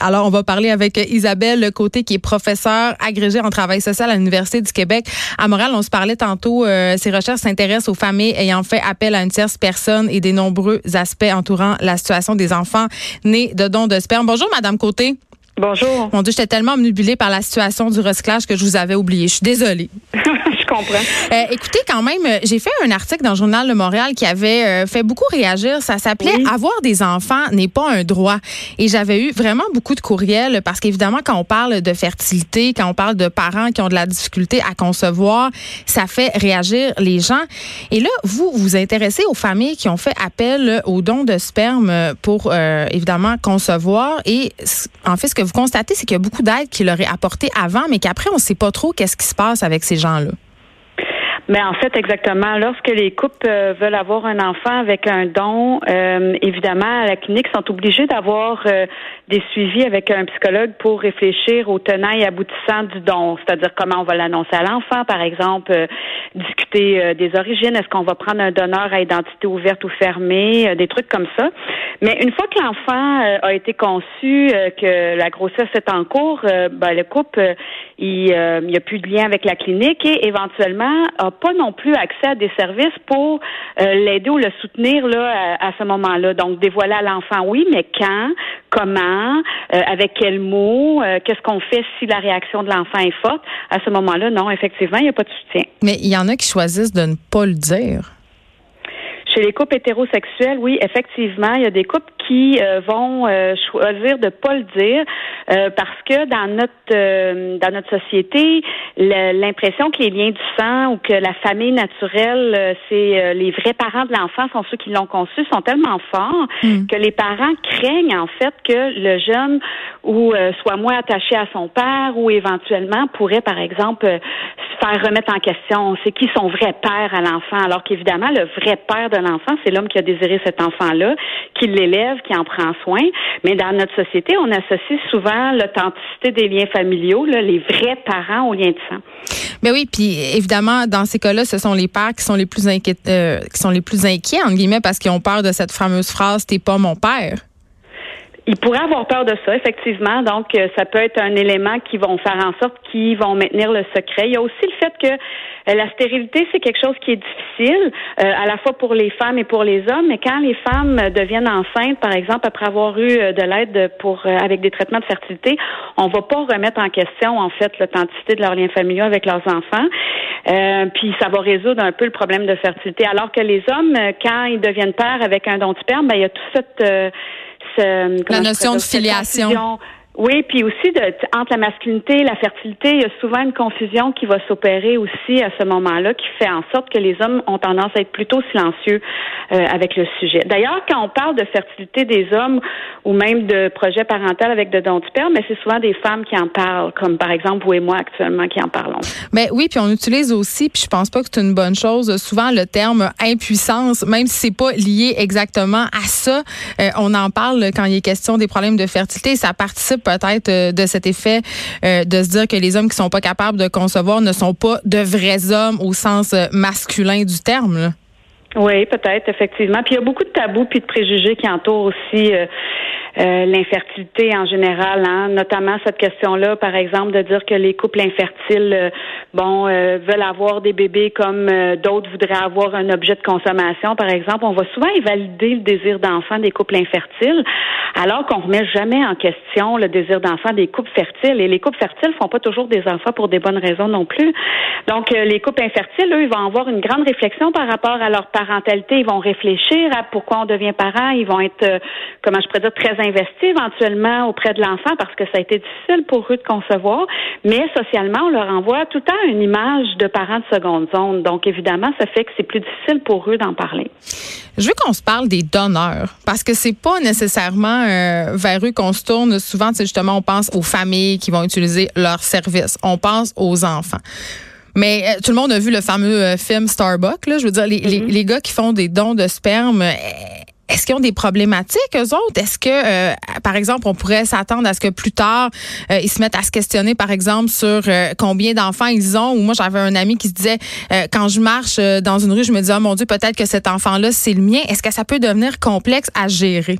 Alors, on va parler avec Isabelle Côté, qui est professeure agrégée en travail social à l'Université du Québec. À Montréal, on se parlait tantôt, euh, ses recherches s'intéressent aux familles ayant fait appel à une tierce personne et des nombreux aspects entourant la situation des enfants nés de dons de sperme. Bonjour, Madame Côté. Bonjour. Mon Dieu, j'étais tellement omnibulée par la situation du recyclage que je vous avais oublié. Je suis désolée. comprends. Euh, écoutez, quand même, euh, j'ai fait un article dans le Journal de Montréal qui avait euh, fait beaucoup réagir. Ça s'appelait Avoir des enfants n'est pas un droit. Et j'avais eu vraiment beaucoup de courriels parce qu'évidemment, quand on parle de fertilité, quand on parle de parents qui ont de la difficulté à concevoir, ça fait réagir les gens. Et là, vous vous intéressez aux familles qui ont fait appel aux dons de sperme pour évidemment concevoir. Et en fait, ce que vous constatez, c'est qu'il y a beaucoup d'aides qui leur est apportée avant, mais qu'après, on ne sait pas trop qu'est-ce qui se passe avec ces gens-là. Mais en fait, exactement. Lorsque les couples euh, veulent avoir un enfant avec un don, euh, évidemment, à la clinique, sont obligés d'avoir euh, des suivis avec un psychologue pour réfléchir aux tenants et aboutissants du don, c'est-à-dire comment on va l'annoncer à l'enfant, par exemple, discuter des origines, est-ce qu'on va prendre un donneur à identité ouverte ou fermée, des trucs comme ça. Mais une fois que l'enfant a été conçu, que la grossesse est en cours, ben, le couple, il n'y a plus de lien avec la clinique et éventuellement pas non plus accès à des services pour euh, l'aider ou le soutenir là à, ce moment-là. Donc dévoiler à l'enfant, oui, mais quand, comment, euh, avec quels mots, euh, qu'est-ce qu'on fait si la réaction de l'enfant est forte? À ce moment-là, non, effectivement, il n'y a pas de soutien. Mais il y en a qui choisissent de ne pas le dire. Chez les couples hétérosexuels, oui, effectivement, il y a des couples qui euh, vont euh, choisir de pas le dire euh, parce que dans notre dans notre société, l'impression que les liens du sang ou que la famille naturelle, c'est les vrais parents de l'enfant sont ceux qui l'ont conçu, sont tellement forts hmm. que les parents craignent en fait que le jeune ou soit moins attaché à son père ou éventuellement pourrait, par exemple, se faire remettre en question. C'est qui son vrai père à l'enfant, alors qu'évidemment le vrai père de l'enfant, c'est l'homme qui a désiré cet enfant-là, qui l'élève, qui en prend soin. Mais dans notre société, on associe souvent l'authenticité des liens familiaux, les vrais parents aux liens de sang. Mais oui, puis évidemment, dans ces cas-là, ce sont les pères qui sont les plus inquiets, euh, qui sont les plus inquiets entre guillemets parce qu'ils ont peur de cette fameuse phrase "T'es pas mon père". Ils pourraient avoir peur de ça, effectivement. Donc, euh, ça peut être un élément qui vont faire en sorte qu'ils vont maintenir le secret. Il y a aussi le fait que euh, la stérilité, c'est quelque chose qui est difficile, euh, à la fois pour les femmes et pour les hommes. Mais quand les femmes deviennent enceintes, par exemple, après avoir eu de l'aide pour avec des traitements de fertilité, on va pas remettre en question, en fait, l'authenticité de leurs liens familiaux avec leurs enfants. puis ça va résoudre un peu le problème de fertilité. Alors que les hommes, quand ils deviennent pères avec un don de sperme, ben, il y a toute cette euh, la notion de filiation. Oui, puis aussi de, entre la masculinité et la fertilité, il y a souvent une confusion qui va s'opérer aussi à ce moment-là, qui fait en sorte que les hommes ont tendance à être plutôt silencieux euh, avec le sujet. D'ailleurs, quand on parle de fertilité des hommes ou même de projet parental avec de dons de sperme, mais c'est souvent des femmes qui en parlent, comme par exemple vous et moi actuellement qui en parlons. Mais oui, puis on utilise aussi, puis je pense pas que c'est une bonne chose, souvent le terme impuissance, même si c'est pas lié exactement à ça, euh, on en parle quand il est question des problèmes de fertilité, ça participe peut-être euh, de cet effet euh, de se dire que les hommes qui sont pas capables de concevoir ne sont pas de vrais hommes au sens euh, masculin du terme. Oui, peut-être, effectivement. Puis il y a beaucoup de tabous puis de préjugés qui entourent aussi l'infertilité en général, hein, notamment cette question-là, par exemple, de dire que les couples infertiles, euh, bon, euh, veulent avoir des bébés comme d'autres voudraient avoir un objet de consommation, par exemple. On va souvent invalider le désir d'enfant des couples infertiles, alors qu'on remet jamais en question le désir d'enfant des couples fertiles. Et les couples fertiles font pas toujours des enfants pour des bonnes raisons non plus. Donc, les couples infertiles, eux, ils vont avoir une grande réflexion par rapport à leur parentalité. Ils vont réfléchir à pourquoi on devient parent. Ils vont être, comment je pourrais dire, très investis éventuellement auprès de l'enfant parce que ça a été difficile pour eux de concevoir, mais socialement, on leur envoie tout le temps une image de parents de seconde zone. Donc, évidemment, ça fait que c'est plus difficile pour eux d'en parler. Je veux qu'on se parle des donneurs parce que c'est pas nécessairement euh, vers eux qu'on se tourne. Souvent, c'est justement, on pense aux familles qui vont utiliser leurs services. On pense aux enfants. Mais euh, tout le monde a vu le fameux euh, film Starbucks. Là. Je veux dire, les, les, mm-hmm. les, gars qui font des dons de sperme, est-ce qu'ils ont des problématiques, eux autres? Est-ce que, euh, par exemple, on pourrait s'attendre à ce que plus tard, euh, ils se mettent à se questionner, par exemple, sur euh, combien d'enfants ils ont? Ou moi, j'avais un ami qui se disait, quand je marche dans une rue, je me dis, oh mon Dieu, peut-être que cet enfant-là, c'est le mien. Est-ce que ça peut devenir complexe à gérer?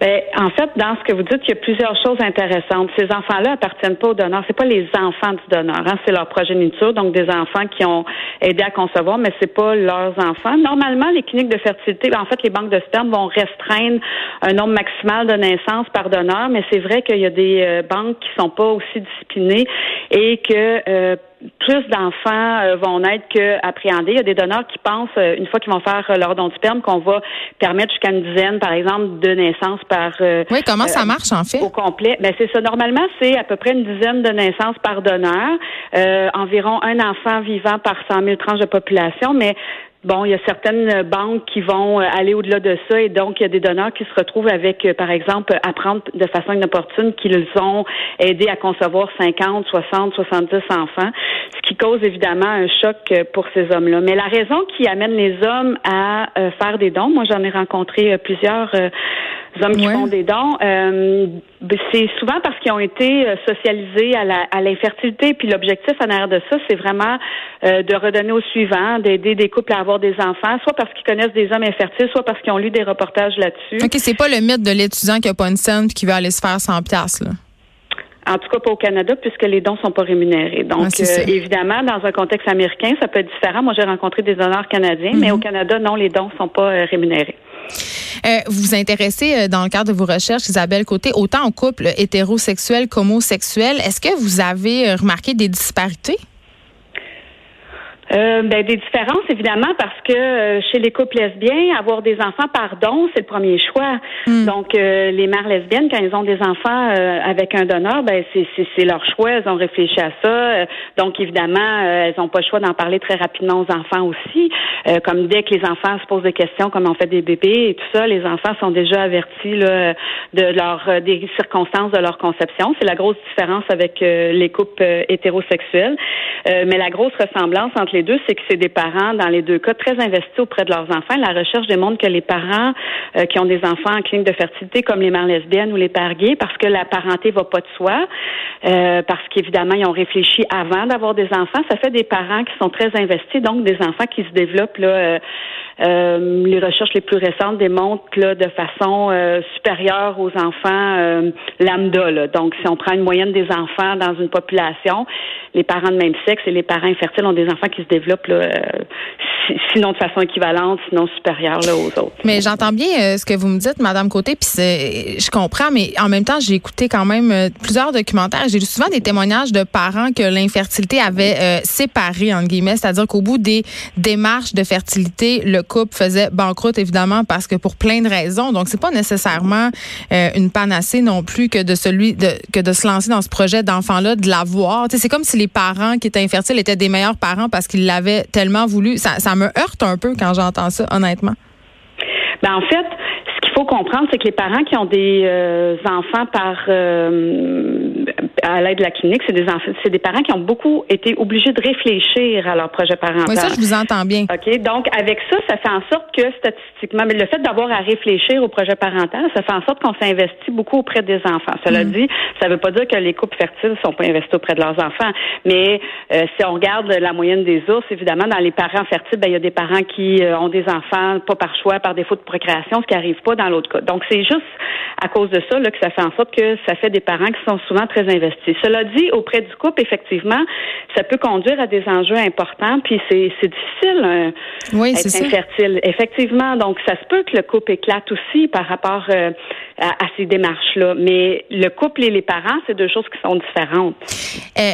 Ben, en fait, dans ce que vous dites, il y a plusieurs choses intéressantes. Ces enfants-là appartiennent pas au donneur. C'est pas les enfants du donneur. Hein? C'est leur progéniture, donc des enfants qui ont aidé à concevoir, mais c'est pas leurs enfants. Normalement, les cliniques de fertilité, en fait, les banques de sperme vont restreindre un nombre maximal de naissances par donneur, mais c'est vrai qu'il y a des euh, banques qui sont pas aussi disciplinées et que euh, plus d'enfants euh, vont naître qu'appréhendés. Il y a des donneurs qui pensent, euh, une fois qu'ils vont faire euh, leur don de sperme, qu'on va permettre jusqu'à une dizaine, par exemple, de naissances par... oui, comment ça marche, en fait? Au complet? Ben, c'est ça. Normalement, c'est à peu près une dizaine de naissances par donneur, environ un enfant vivant par 100 000 tranches de population, mais Bon, il y a certaines banques qui vont aller au-delà de ça et donc il y a des donneurs qui se retrouvent avec, par exemple, apprendre de façon inopportune qu'ils ont aidé à concevoir 50, 60, 70 enfants qui cause évidemment un choc euh, pour ces hommes-là. Mais la raison qui amène les hommes à euh, faire des dons, moi j'en ai rencontré euh, plusieurs hommes qui font des dons, c'est souvent parce qu'ils ont été socialisés à l'infertilité. Puis l'objectif en arrière de ça, c'est vraiment de redonner au suivant, d'aider des couples à avoir des enfants, soit parce qu'ils connaissent des hommes infertiles, soit parce qu'ils ont lu des reportages là-dessus. OK, c'est pas le mythe de l'étudiant qui a pas une scène qui veut aller se faire 100 pièces là? En tout cas, pas au Canada, puisque les dons sont pas rémunérés. Donc, ah, euh, évidemment, dans un contexte américain, ça peut être différent. Moi, j'ai rencontré des honneurs canadiens, mais au. Canada, non, les dons sont pas euh, rémunérés. Euh, vous vous intéressez dans le cadre de vos recherches, Isabelle Côté, autant en couple hétérosexuel qu'homosexuel. Est-ce que vous avez remarqué des disparités? Euh, ben, des différences, évidemment, parce que euh, chez les couples lesbiens, avoir des enfants par don, c'est le premier choix. Hmm. Donc, euh, les mères lesbiennes, quand elles ont des enfants avec un donneur, ben c'est leur choix. Elles ont réfléchi à ça. donc, évidemment, elles n'ont pas le choix d'en parler très rapidement aux enfants aussi. Comme dès que les enfants se posent des questions, comme on fait des bébés et tout ça, les enfants sont déjà avertis là, de leur des circonstances de leur conception. C'est la grosse différence avec les couples hétérosexuels. mais la grosse ressemblance entre les deux, c'est que c'est des parents, dans les deux cas, très investis auprès de leurs enfants. La recherche démontre que les parents euh, qui ont des enfants en clinique de fertilité, comme les mères lesbiennes ou les pères gays, parce que la parenté va pas de soi, euh, parce qu'évidemment, ils ont réfléchi avant d'avoir des enfants, ça fait des parents qui sont très investis, donc des enfants qui se développent euh, euh, les recherches les plus récentes démontrent là, de façon euh, supérieure aux enfants euh, lambda. Donc, si on prend une moyenne des enfants dans une population, les parents de même sexe et les parents infertiles ont des enfants qui se développent sinon de façon équivalente, sinon supérieure aux autres. Mais j'entends bien ce que vous me dites, Madame Côté, puis je comprends, mais en même temps, j'ai écouté quand même plusieurs documentaires. J'ai lu souvent des témoignages de parents que l'infertilité avait séparé, entre guillemets, c'est-à-dire qu'au bout des démarches de fertilité, le couple faisait banqueroute, évidemment, parce que pour plein de raisons. Donc, c'est pas nécessairement euh, une panacée non plus que de celui de, que de se lancer dans ce projet d'enfant-là, de l'avoir. C'est comme si les parents qui étaient infertiles étaient des meilleurs parents parce qu'ils l'avaient tellement voulu. Ça, me heurte un peu quand j'entends ça, honnêtement. Ben, en fait, faut comprendre, c'est que les parents qui ont des euh, enfants par euh, à l'aide de la clinique, c'est des enfants, c'est des parents qui ont beaucoup été obligés de réfléchir à leur projet parental. Oui, ça, je vous entends bien. OK? Donc, avec ça, ça fait en sorte que statistiquement, mais le fait d'avoir à réfléchir au projet parental, ça fait en sorte qu'on s'investit beaucoup auprès des enfants. Cela mm. dit, ça ne veut pas dire que les couples fertiles ne sont pas investis auprès de leurs enfants. Mais euh, si on regarde la moyenne des ours, évidemment, dans les parents fertiles, ben, il y a des parents qui ont des enfants pas par choix, par défaut de procréation, ce qui n'arrive pas dans l'autre cas. Donc, c'est juste à cause de ça là, que ça fait en sorte que ça fait des parents qui sont souvent très investis. Cela dit, auprès du couple, effectivement, ça peut conduire à des enjeux importants, puis c'est, difficile oui, être infertile. Effectivement, donc ça se peut que le couple éclate aussi par rapport euh, à, ces démarches-là. Mais le couple et les parents, c'est deux choses qui sont différentes. Euh,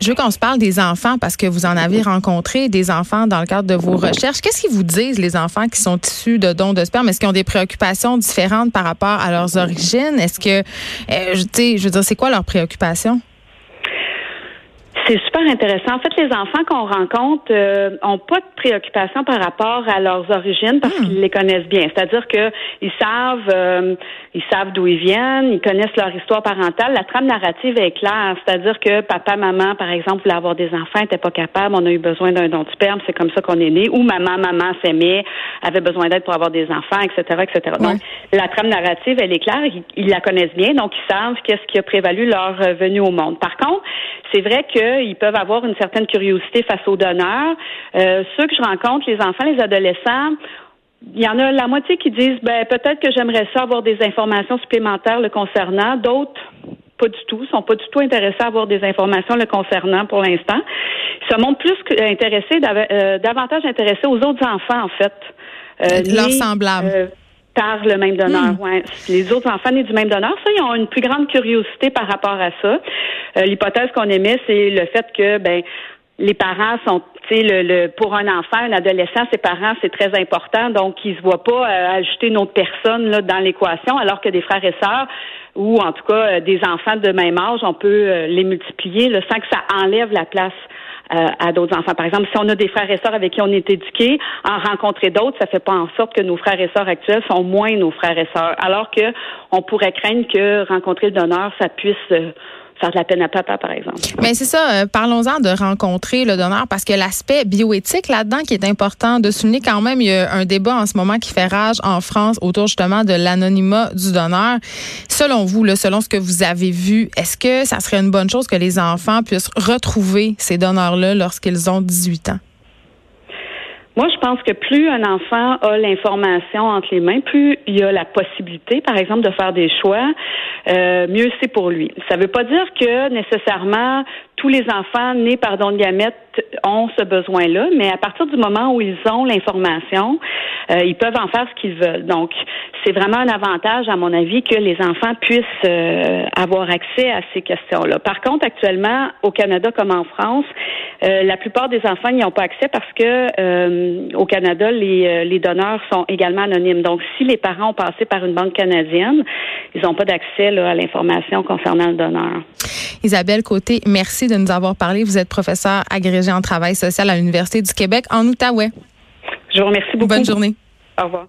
Je veux qu'on se parle des enfants parce que vous en avez rencontré des enfants dans le cadre de vos recherches. Qu'est-ce qu'ils vous disent, les enfants qui sont issus de dons de sperme? Est-ce qu'ils ont des préoccupations différentes par rapport à leurs origines? Est-ce que, euh, je, je veux dire, c'est quoi leurs préoccupations? C'est super intéressant. En fait, les enfants qu'on rencontre euh, ont pas de préoccupation par rapport à leurs origines parce hmm. qu'ils les connaissent bien. C'est-à-dire que ils savent, euh, ils savent d'où ils viennent, ils connaissent leur histoire parentale. La trame narrative est claire. C'est-à-dire que papa, maman, par exemple, voulaient avoir des enfants, n'étaient pas capables, on a eu besoin d'un don de sperme, c'est comme ça qu'on est né. Ou maman, maman s'aimait, avait besoin d'aide pour avoir des enfants, etc., etc. Donc, la trame narrative, elle est claire. Ils, ils, la connaissent bien, donc ils savent qu'est-ce qui a prévalu leur venue au monde. Par contre, c'est vrai qu'ils peuvent avoir une certaine curiosité face aux donneurs. Euh, ceux que je rencontre, les enfants, les adolescents, il y en a la moitié qui disent ben peut-être que j'aimerais ça avoir des informations supplémentaires le concernant. D'autres pas du tout, sont pas du tout intéressés à avoir des informations le concernant pour l'instant. Ils se montrent plus intéressés, euh, davantage intéressés aux autres enfants en fait. Euh, Leurs semblables. Euh, par le même donneur. Hmm. Ouais. Les autres enfants nés du même donneur, ça, ils ont une plus grande curiosité par rapport à ça. Euh, l'hypothèse qu'on émet, c'est le fait que, ben, les parents sont, tu sais, le, le, pour un enfant, un adolescent, ses parents, c'est très important, donc ils se voient pas euh, ajouter une autre personne là, dans l'équation, alors que des frères et sœurs ou en tout cas euh, des enfants de même âge, on peut les multiplier là, sans que ça enlève la place euh, à d'autres enfants. Par exemple, si on a des frères et sœurs avec qui on est éduqué, en rencontrer d'autres, ça fait pas en sorte que nos frères et sœurs actuels sont moins nos frères et sœurs. Alors que on pourrait craindre que rencontrer le donneur, ça puisse euh, faire de la peine à papa, par exemple. Mais c'est ça. Euh, parlons-en de rencontrer le donneur parce que l'aspect bioéthique là-dedans qui est important de souligner quand même, il y a un débat en ce moment qui fait rage en France autour justement de l'anonymat du donneur. Selon vous, là, selon ce que vous avez vu, est-ce que ça serait une bonne chose que les enfants puissent retrouver ces donneurs-là lorsqu'ils ont 18 ans? Moi, je pense que plus un enfant a l'information entre les mains, plus il a la possibilité, par exemple, de faire des choix, euh, mieux c'est pour lui. Ça ne veut pas dire que nécessairement tous les enfants nés par don de gamètes ont ce besoin-là, mais à partir du moment où ils ont l'information, euh, ils peuvent en faire ce qu'ils veulent. Donc, c'est vraiment un avantage, à mon avis, que les enfants puissent euh, avoir accès à ces questions-là. Par contre, actuellement, au Canada comme en France, euh, la plupart des enfants n'y ont pas accès parce que au Canada, les, les donneurs sont également anonymes. Donc, si les parents ont passé par une banque canadienne, ils n'ont pas d'accès à l'information concernant le donneur. Isabelle Côté, merci de nous avoir parlé. Vous êtes professeur agrégé en travail social à l'Université du Québec en Outaouais. Je vous remercie beaucoup. Bonne journée. Au revoir.